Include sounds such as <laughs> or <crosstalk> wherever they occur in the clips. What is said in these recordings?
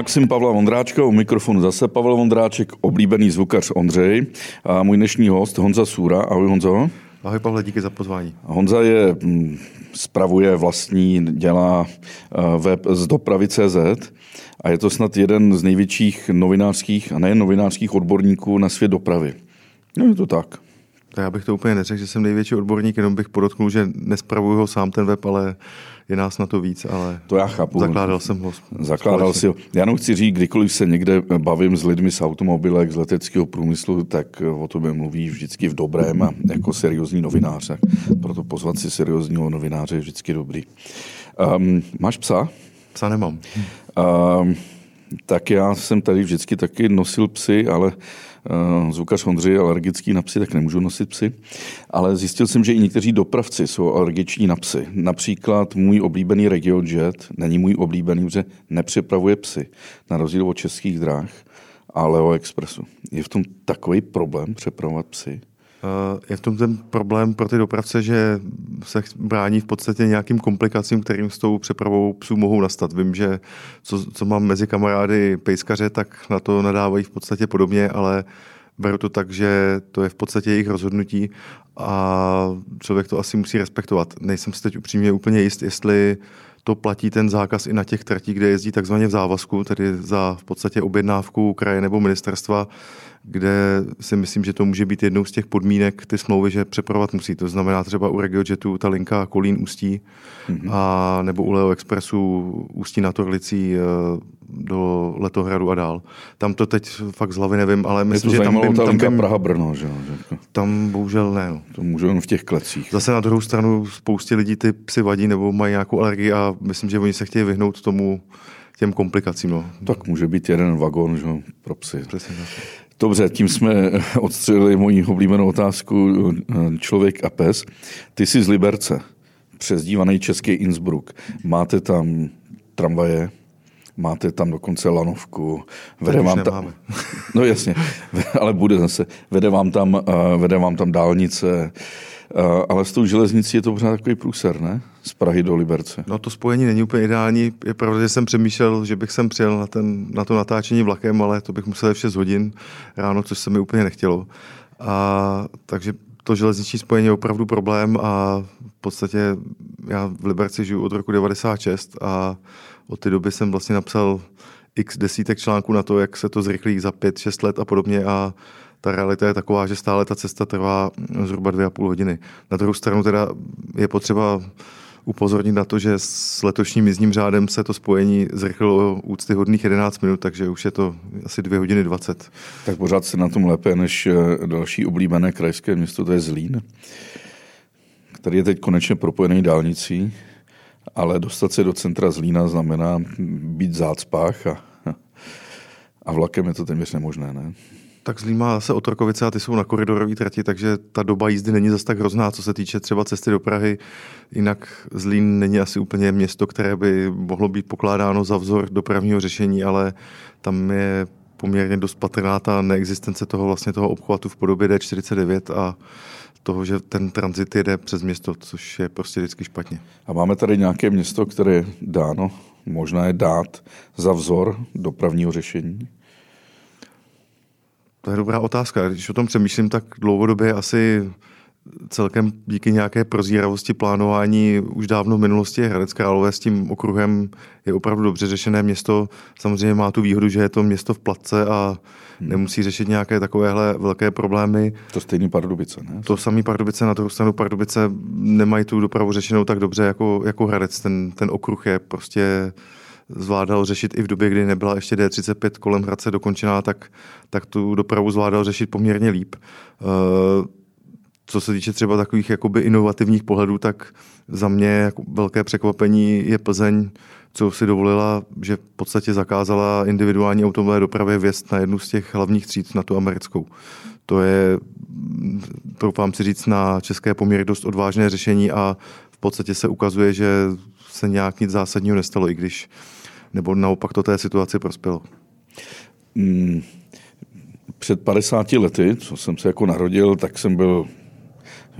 Maxim Pavla Vondráčka, u mikrofonu zase Pavel Vondráček, oblíbený zvukař Ondřej a můj dnešní host Honza Sůra. Ahoj Honzo. Ahoj Pavle, díky za pozvání. Honza je, mm, spravuje vlastní, dělá eh, web z dopravy CZ a je to snad jeden z největších novinářských a nejen novinářských odborníků na svět dopravy. No je to tak. Já bych to úplně neřekl, že jsem největší odborník, jenom bych podotknul, že nespravuju ho sám ten web, ale je nás na to víc, ale to já chápu. zakládal jsem ho. Zakládal si ho. Já jenom chci říct, kdykoliv se někde bavím s lidmi z automobilek, z leteckého průmyslu, tak o tobě mluví vždycky v dobrém a jako seriózní novinář. Proto pozvat si seriózního novináře je vždycky dobrý. Um, máš psa? Psa nemám. Um, tak já jsem tady vždycky taky nosil psy, ale uh, zvukař Ondřej je alergický na psy, tak nemůžu nosit psy. Ale zjistil jsem, že i někteří dopravci jsou alergiční na psy. Například můj oblíbený RegioJet není můj oblíbený, protože nepřepravuje psy, na rozdíl od českých dráh a Leo Expressu. Je v tom takový problém přepravovat psy? Eh, je v tom ten problém pro ty dopravce, že se brání v podstatě nějakým komplikacím, kterým s tou přepravou psů mohou nastat. Vím, že co, co mám mezi kamarády pejskaře, tak na to nadávají v podstatě podobně, ale beru to tak, že to je v podstatě jejich rozhodnutí a člověk to asi musí respektovat. Nejsem si teď upřímně úplně jist, jestli to platí ten zákaz i na těch tratích, kde jezdí takzvaně v závazku, tedy za v podstatě objednávku kraje nebo ministerstva, kde si myslím, že to může být jednou z těch podmínek ty smlouvy, že přepravovat musí. To znamená třeba u RegioJetu ta linka Kolín Ústí mm-hmm. a nebo u Leo Expressu Ústí na Torlicí eh, do Letohradu a dál. Tam to teď fakt z hlavy nevím, ale myslím, že tam bym, ta linka Praha-Brno, že Tam bohužel ne. No. To můžu jen v těch klecích. Zase na druhou stranu spoustě lidí ty psy vadí nebo mají nějakou alergii a myslím, že oni se chtějí vyhnout tomu těm komplikacím. No. Tak může být jeden vagon že, pro psy. Přesně tak. Dobře, tím jsme <laughs> odstřelili moji oblíbenou otázku člověk a pes. Ty jsi z Liberce, přezdívaný český Innsbruck. Máte tam tramvaje, máte tam dokonce lanovku, vede vám tam, <laughs> no jasně, ale bude zase, vede vám tam, eh, vede vám tam dálnice, Eh, ale s tou železnicí je to pořád takový průser, ne? Z Prahy do Liberce. No to spojení není úplně ideální. Je pravda, že jsem přemýšlel, že bych sem přijel na, ten, na to natáčení vlakem, ale to bych musel v 6 hodin ráno, což se mi úplně nechtělo. A, takže to železniční spojení je opravdu problém a v podstatě já v Liberci žiju od roku 96 a od té doby jsem vlastně napsal x desítek článků na to, jak se to zrychlí za 5-6 let a podobně a ta realita je taková, že stále ta cesta trvá zhruba dvě a půl hodiny. Na druhou stranu teda je potřeba upozornit na to, že s letošním jízdním řádem se to spojení zrychlilo úctyhodných 11 minut, takže už je to asi 2 hodiny 20. Tak pořád se na tom lépe než eh, další oblíbené krajské město, to je Zlín, který je teď konečně propojený dálnicí, ale dostat se do centra Zlína znamená být zácpách a, a vlakem je to téměř nemožné, ne? Tak Zlín má se Otrokovice a ty jsou na koridorové trati, takže ta doba jízdy není zase tak hrozná, co se týče třeba cesty do Prahy. Jinak Zlín není asi úplně město, které by mohlo být pokládáno za vzor dopravního řešení, ale tam je poměrně dost patrná ta neexistence toho vlastně toho obchvatu v podobě D49 a toho, že ten tranzit jede přes město, což je prostě vždycky špatně. A máme tady nějaké město, které je dáno, možná je dát za vzor dopravního řešení? To je dobrá otázka. Když o tom přemýšlím, tak dlouhodobě asi celkem díky nějaké prozíravosti plánování už dávno v minulosti Hradec Králové s tím okruhem je opravdu dobře řešené město. Samozřejmě má tu výhodu, že je to město v platce a hmm. nemusí řešit nějaké takovéhle velké problémy. To stejný Pardubice, ne? To samý Pardubice, na druhou stranu Pardubice nemají tu dopravu řešenou tak dobře jako, jako Hradec. Ten, ten okruh je prostě zvládal řešit i v době, kdy nebyla ještě D35 kolem Hradce dokončená, tak, tak tu dopravu zvládal řešit poměrně líp. Eh, co se týče třeba takových jakoby inovativních pohledů, tak za mě jako velké překvapení je Plzeň, co si dovolila, že v podstatě zakázala individuální automobilové dopravě vjezd na jednu z těch hlavních tříd, na tu americkou. To je, doufám si říct, na české poměry dost odvážné řešení a v podstatě se ukazuje, že se nějak nic zásadního nestalo, i když nebo naopak to té situaci prospělo? Hmm, před 50 lety, co jsem se jako narodil, tak jsem byl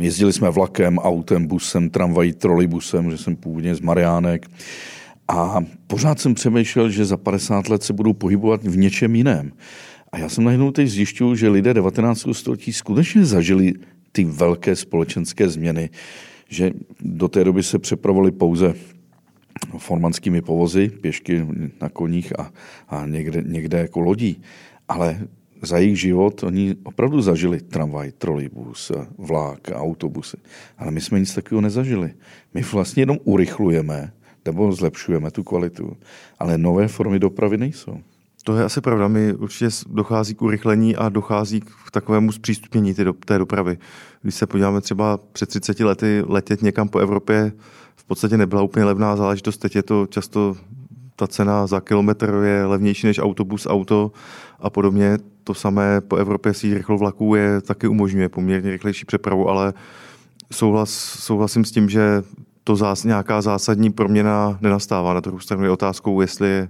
Jezdili jsme vlakem, autem, busem, tramvají, trolejbusem, že jsem původně z Mariánek. A pořád jsem přemýšlel, že za 50 let se budou pohybovat v něčem jiném. A já jsem najednou teď zjišťuju, že lidé 19. století skutečně zažili ty velké společenské změny, že do té doby se přepravovali pouze formanskými povozy, pěšky na koních a, a někde, někde jako lodí. Ale za jejich život oni opravdu zažili tramvaj, trolejbus, vlák, autobusy. Ale my jsme nic takového nezažili. My vlastně jenom urychlujeme nebo zlepšujeme tu kvalitu. Ale nové formy dopravy nejsou. To je asi pravda. Mi určitě dochází k urychlení a dochází k takovému zpřístupnění té dopravy. Když se podíváme třeba před 30 lety letět někam po Evropě, podstatě nebyla úplně levná záležitost. Teď je to často ta cena za kilometr je levnější než autobus, auto a podobně. To samé po Evropě si rychlo vlaků je taky umožňuje poměrně rychlejší přepravu, ale souhlas, souhlasím s tím, že to zás, nějaká zásadní proměna nenastává. Na druhou stranu je otázkou, jestli je,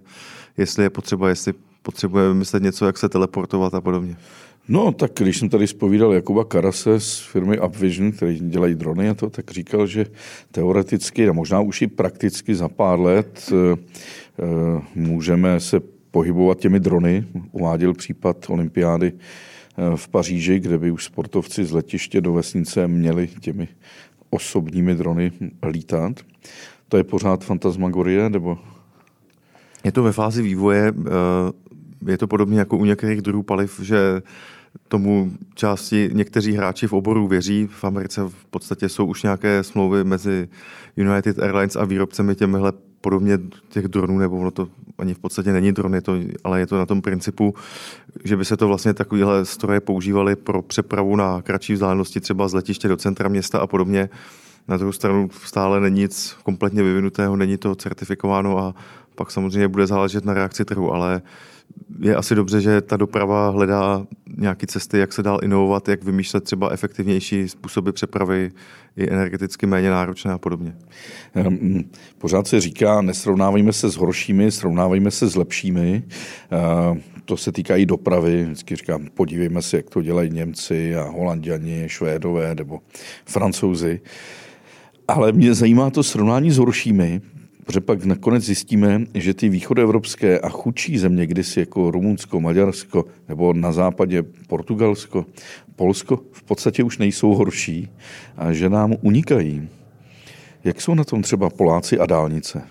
jestli je potřeba, jestli potřebujeme myslet něco, jak se teleportovat a podobně. No, tak když jsem tady spovídal Jakuba Karase z firmy Upvision, který dělají drony a to, tak říkal, že teoreticky a možná už i prakticky za pár let e, můžeme se pohybovat těmi drony. Uváděl případ olympiády e, v Paříži, kde by už sportovci z letiště do vesnice měli těmi osobními drony lítat. To je pořád fantasmagorie, nebo? Je to ve fázi vývoje. Je to podobně jako u některých druhů paliv, že tomu části někteří hráči v oboru věří. V Americe v podstatě jsou už nějaké smlouvy mezi United Airlines a výrobcemi těmihle podobně těch dronů, nebo ono to ani v podstatě není dron, je to, ale je to na tom principu, že by se to vlastně takovéhle stroje používaly pro přepravu na kratší vzdálenosti, třeba z letiště do centra města a podobně. Na druhou stranu stále není nic kompletně vyvinutého, není to certifikováno a pak samozřejmě bude záležet na reakci trhu, ale je asi dobře, že ta doprava hledá nějaké cesty, jak se dál inovovat, jak vymýšlet třeba efektivnější způsoby přepravy, i energeticky méně náročné a podobně. Ehm, pořád se říká, nesrovnávejme se s horšími, srovnávejme se s lepšími. Ehm, to se týká i dopravy. Vždycky říkám, podívejme se, jak to dělají Němci a Holanděni, Švédové nebo Francouzi. Ale mě zajímá to srovnání s horšími, Protože pak nakonec zjistíme, že ty východoevropské a chudší země, kdysi jako Rumunsko, Maďarsko nebo na západě Portugalsko, Polsko, v podstatě už nejsou horší a že nám unikají. Jak jsou na tom třeba Poláci a dálnice?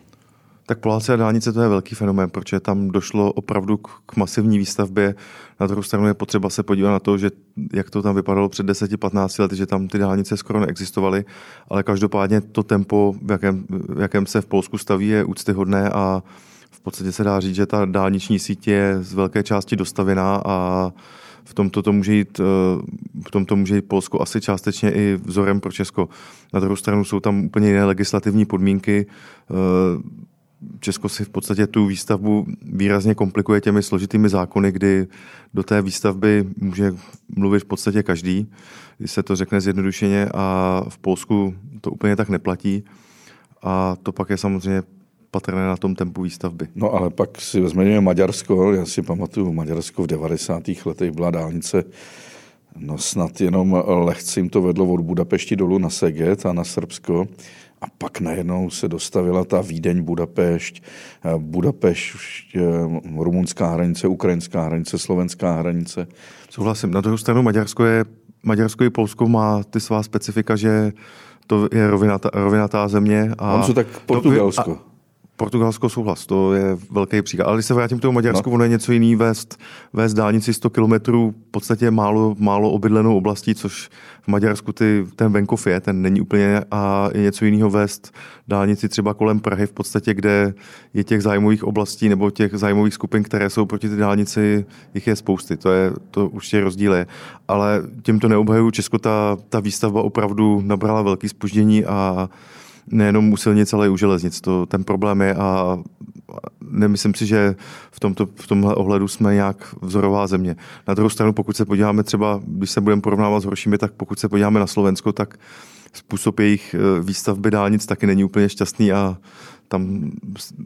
Tak Poláci a dálnice to je velký fenomén, protože tam došlo opravdu k masivní výstavbě. Na druhou stranu je potřeba se podívat na to, že jak to tam vypadalo před 10-15 lety, že tam ty dálnice skoro neexistovaly, ale každopádně to tempo, v jakém, v jakém se v Polsku staví, je úctyhodné a v podstatě se dá říct, že ta dálniční síť je z velké části dostavěná a v tomto to může jít, eh, v tomto může jít Polsko asi částečně i vzorem pro Česko. Na druhou stranu jsou tam úplně jiné legislativní podmínky. Česko si v podstatě tu výstavbu výrazně komplikuje těmi složitými zákony, kdy do té výstavby může mluvit v podstatě každý, když se to řekne zjednodušeně a v Polsku to úplně tak neplatí. A to pak je samozřejmě patrné na tom tempu výstavby. No ale pak si vezmeme Maďarsko, já si pamatuju, Maďarsko v 90. letech byla dálnice No snad jenom lehce jim to vedlo od Budapešti dolů na Seget a na Srbsko a pak najednou se dostavila ta Vídeň, Budapešť, eh, Budapešť, eh, rumunská hranice, ukrajinská hranice, slovenská hranice. Souhlasím. Na druhou stranu Maďarsko je, Maďarsko i Polsko má ty svá specifika, že to je rovinatá, rovinatá země. A On jsou tak Portugalsko. a, Portugalsko souhlas, to je velký příklad. Ale když se vrátím k tomu Maďarsku, no. ono je něco jiný vést, vést dálnici 100 kilometrů v podstatě málo, málo obydlenou oblastí, což v Maďarsku ty, ten venkov je, ten není úplně a je něco jiného vést dálnici třeba kolem Prahy v podstatě, kde je těch zájmových oblastí nebo těch zájmových skupin, které jsou proti ty dálnici, jich je spousty, to je to určitě rozdíl je. Ale tímto neobhajuju Česko, ta, ta výstavba opravdu nabrala velký spoždění a nejenom u silnic, ale i u železnic. To, ten problém je a nemyslím si, že v, tomto, v tomhle ohledu jsme nějak vzorová země. Na druhou stranu, pokud se podíváme třeba, když se budeme porovnávat s horšími, tak pokud se podíváme na Slovensko, tak způsob jejich eh, výstavby dálnic taky není úplně šťastný a tam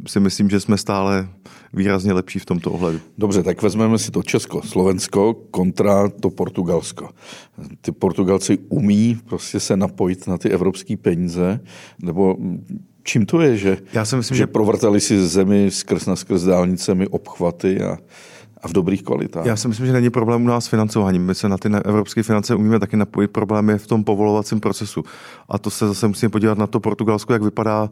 si myslím, že jsme stále výrazně lepší v tomto ohledu. Dobře, tak vezmeme si to Česko, Slovensko kontra to Portugalsko. Ty Portugalci umí prostě se napojit na ty evropské peníze, nebo čím to je, že, Já si myslím, že, že provrtali si zemi skrz na skrz dálnicemi obchvaty a, a v dobrých kvalitách. Já si myslím, že není problém u nás s financováním. My se na ty evropské finance umíme taky napojit. Problém je v tom povolovacím procesu. A to se zase musíme podívat na to Portugalsko, jak vypadá.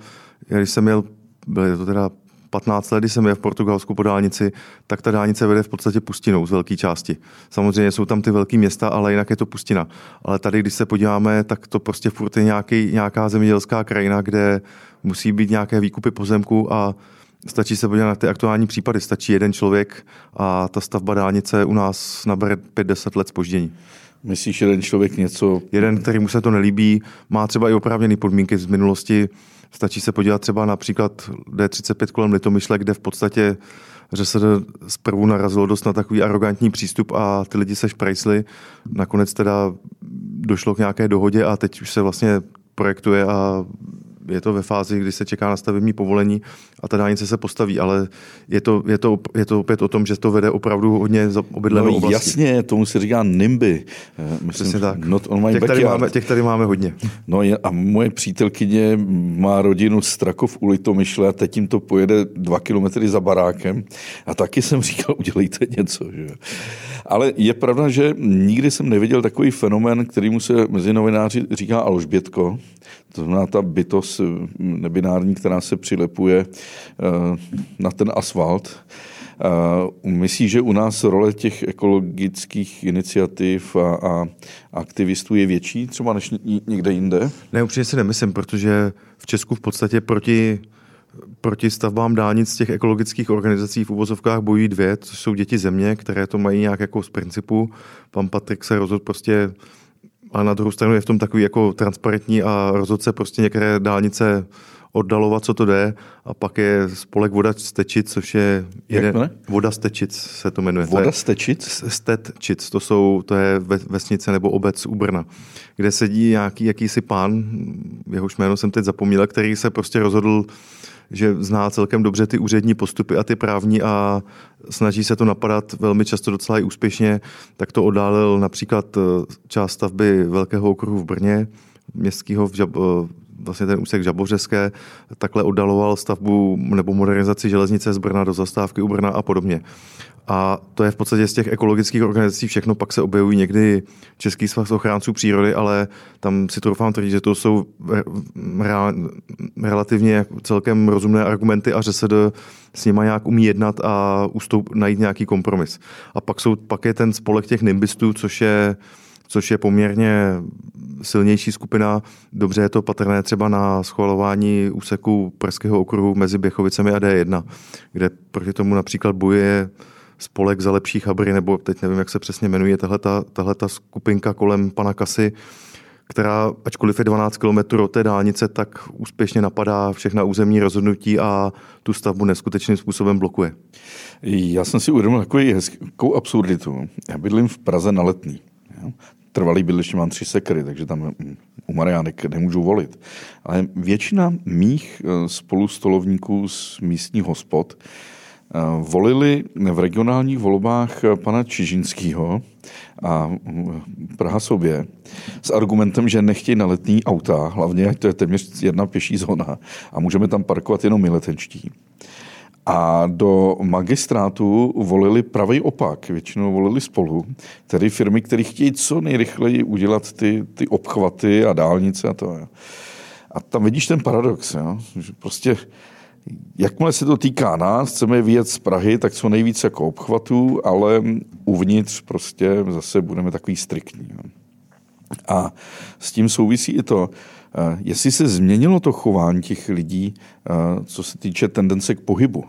Když jsem měl, byly to teda 15 let, když jsem je v Portugalsku po dálnici, tak ta dálnice vede v podstatě pustinou z velké části. Samozřejmě jsou tam ty velké města, ale jinak je to pustina. Ale tady, když se podíváme, tak to prostě furt je nějaký, nějaká zemědělská krajina, kde musí být nějaké výkupy pozemku a Stačí se podívat na ty aktuální případy. Stačí jeden člověk a ta stavba dálnice u nás nabere 5-10 let spoždění. Myslíš, jeden člověk něco... Jeden, který mu se to nelíbí, má třeba i oprávněné podmínky z minulosti. Stačí se podívat třeba například D35 kolem Litomyšle, kde v podstatě že se zprvu narazilo dost na takový arrogantní přístup a ty lidi se šprejsli. Nakonec teda došlo k nějaké dohodě a teď už se vlastně projektuje a je to ve fázi, kdy se čeká na stavební povolení a ta dálnice se postaví, ale je to, je to, je to opět o tom, že to vede opravdu hodně za obydlenou no, oblasti. Jasně, tomu se říká NIMBY. Eh, myslím, Přesně tak. Not on my těch, tady máme, těch tady máme hodně. No a moje přítelkyně má rodinu Strakov u Litomyšle a teď jim to pojede dva kilometry za barákem a taky jsem říkal, udělejte něco. Že? Ale je pravda, že nikdy jsem neviděl takový fenomén, kterýmu se mezi novináři říká Alžbětko. To znamená ta bytost nebinární, která se přilepuje eh, na ten asfalt. Eh, myslíš, že u nás role těch ekologických iniciativ a, a aktivistů je větší třeba než někde jinde? Ne, upřímně si nemyslím, protože v Česku v podstatě proti proti stavbám dálnic těch ekologických organizací v uvozovkách bojují dvě, což jsou děti země, které to mají nějak jako z principu. Pan Patrik se rozhodl prostě, a na druhou stranu je v tom takový jako transparentní a rozhodl se prostě některé dálnice oddalovat, co to jde. A pak je spolek Voda Stečic, což je jeden, Voda Stečic se to jmenuje. Voda Stečic? Stetčic, to, jsou, to je vesnice nebo obec u Brna, kde sedí nějaký jakýsi pán, jehož jméno jsem teď zapomněl, který se prostě rozhodl že zná celkem dobře ty úřední postupy a ty právní a snaží se to napadat velmi často docela i úspěšně, tak to oddálil například eh, část stavby Velkého okruhu v Brně, městského v Žab, eh, vlastně ten úsek Žabořeské, takhle oddaloval stavbu nebo modernizaci železnice z Brna do zastávky u Brna a podobně. A to je v podstatě z těch ekologických organizací všechno, pak se objevují někdy Český svaz ochránců přírody, ale tam si to doufám tvrdit, že to jsou re, relativně celkem rozumné argumenty a že se do, s nimi nějak umí jednat a ustoup, najít nějaký kompromis. A pak, jsou, pak je ten spolek těch nimbistů, což je což je poměrně silnější skupina. Dobře je to patrné třeba na schvalování úseku Pražského okruhu mezi Běchovicemi a D1, kde proti tomu například bojuje spolek za lepší chabry, nebo teď nevím, jak se přesně jmenuje tahle ta skupinka kolem pana Kasy, která, ačkoliv je 12 km od té dálnice, tak úspěšně napadá všechna územní rozhodnutí a tu stavbu neskutečným způsobem blokuje. Já jsem si uvědomil takovou hezkou absurditu. Já bydlím v Praze na letný. Trvalý bydliště mám tři sekry, takže tam u Mariánek nemůžu volit. Ale většina mých eh, spolustolovníků z místních hospod Eh, volili v regionálních volbách pana Čižinského a mm, Praha sobě s argumentem, že nechtějí na letní auta, hlavně ať to je téměř jedna pěší zóna a můžeme tam parkovat jenom miletenčtí. A do magistrátu volili pravý opak, většinou volili spolu, tedy firmy, které chtějí co nejrychleji udělat ty, ty obchvaty a dálnice a to. A tam vidíš ten paradox, jo? že prostě Jakmile se to týká nás, chceme vyjet z Prahy, tak co nejvíc jako obchvatů, ale uvnitř prostě zase budeme takový striktní. A s tím souvisí i to, eh, jestli se změnilo to chování těch lidí, eh, co se týče tendence k pohybu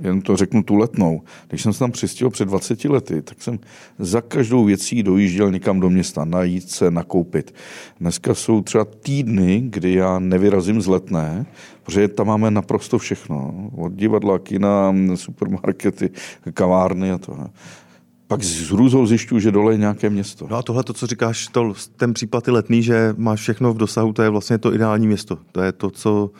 jen to řeknu tu letnou. Když jsem se tam přistěhoval před 20 lety, tak jsem za každou věcí dojížděl někam do města, najít se, nakoupit. Dneska jsou třeba týdny, kdy já nevyrazím z letné, protože tam máme naprosto všechno. Od divadla, kina, supermarkety, kavárny a to. Pak s hrůzou zjišťuju, že dole je nějaké město. No a tohle, to, co říkáš, to, ten případ je letný, že máš všechno v dosahu, to je vlastně to ideální město. To je to, co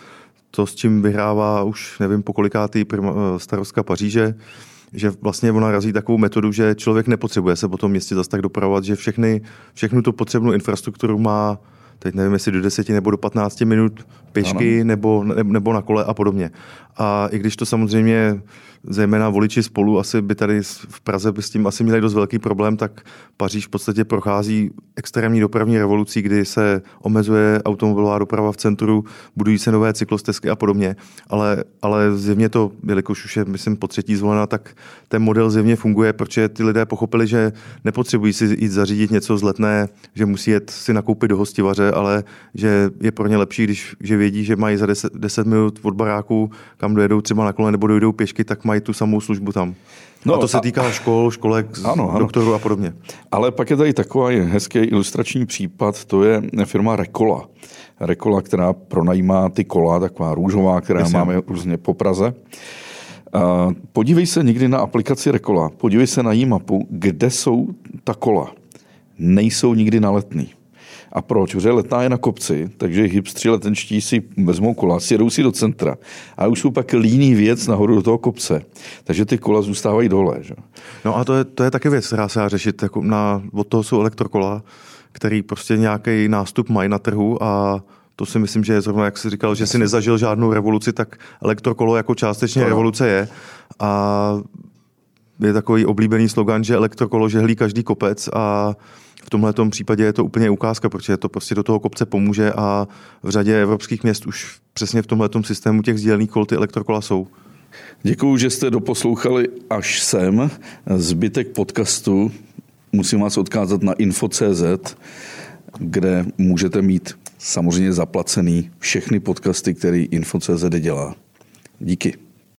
to, s čím vyhrává už nevím po kolikátý eh, starostka Paříže, že vlastně ona razí takovou metodu, že člověk nepotřebuje se po tom městě zase tak dopravovat, že všechny, všechnu tu potřebnou infrastrukturu má teď nevím, jestli do 10 nebo do 15 minut pěšky nebo, nebo na kole a podobně. A i když to samozřejmě zejména voliči spolu asi by tady v Praze by s tím asi měli dost velký problém, tak Paříž v podstatě prochází extrémní dopravní revolucí, kdy se omezuje automobilová doprava v centru, budují se nové cyklostezky a podobně. Ale, ale zjevně to, jelikož už je, myslím, po třetí zvolena, tak ten model zjevně funguje, protože ty lidé pochopili, že nepotřebují si jít zařídit něco z letné, že musí jet si nakoupit do hostivaře, ale že je pro ně lepší, když že vědí, že mají za 10, 10 minut od baráku, kam dojedou třeba na kole nebo dojdou pěšky, tak mají tu samou službu tam. No, a to se a... týká škol, školek, ano, ano. doktorů a podobně. Ale pak je tady takový hezký ilustrační případ, to je firma Rekola. Rekola, která pronajímá ty kola, taková růžová, která Myslím. máme různě po Praze. Podívej se někdy na aplikaci Rekola, podívej se na jí mapu, kde jsou ta kola. Nejsou nikdy na letný. A proč? Protože letná je na kopci, takže hipstři letenští si vezmou kola, sjedou si do centra a už jsou pak líný věc nahoru do toho kopce. Takže ty kola zůstávají dole. Že? No a to je, to je taky věc, která se dá řešit. Jako na, od toho jsou elektrokola, který prostě nějaký nástup mají na trhu a to si myslím, že je zrovna, jak jsi říkal, že si nezažil žádnou revoluci, tak elektrokolo jako částečně revoluce je. A je takový oblíbený slogan, že elektrokolo žehlí každý kopec a v tomhle případě je to úplně ukázka, protože to prostě do toho kopce pomůže a v řadě evropských měst už přesně v tomhle systému těch sdílených kol ty elektrokola jsou. Děkuji, že jste doposlouchali až sem. Zbytek podcastu musím vás odkázat na info.cz, kde můžete mít samozřejmě zaplacený všechny podcasty, který info.cz dělá. Díky.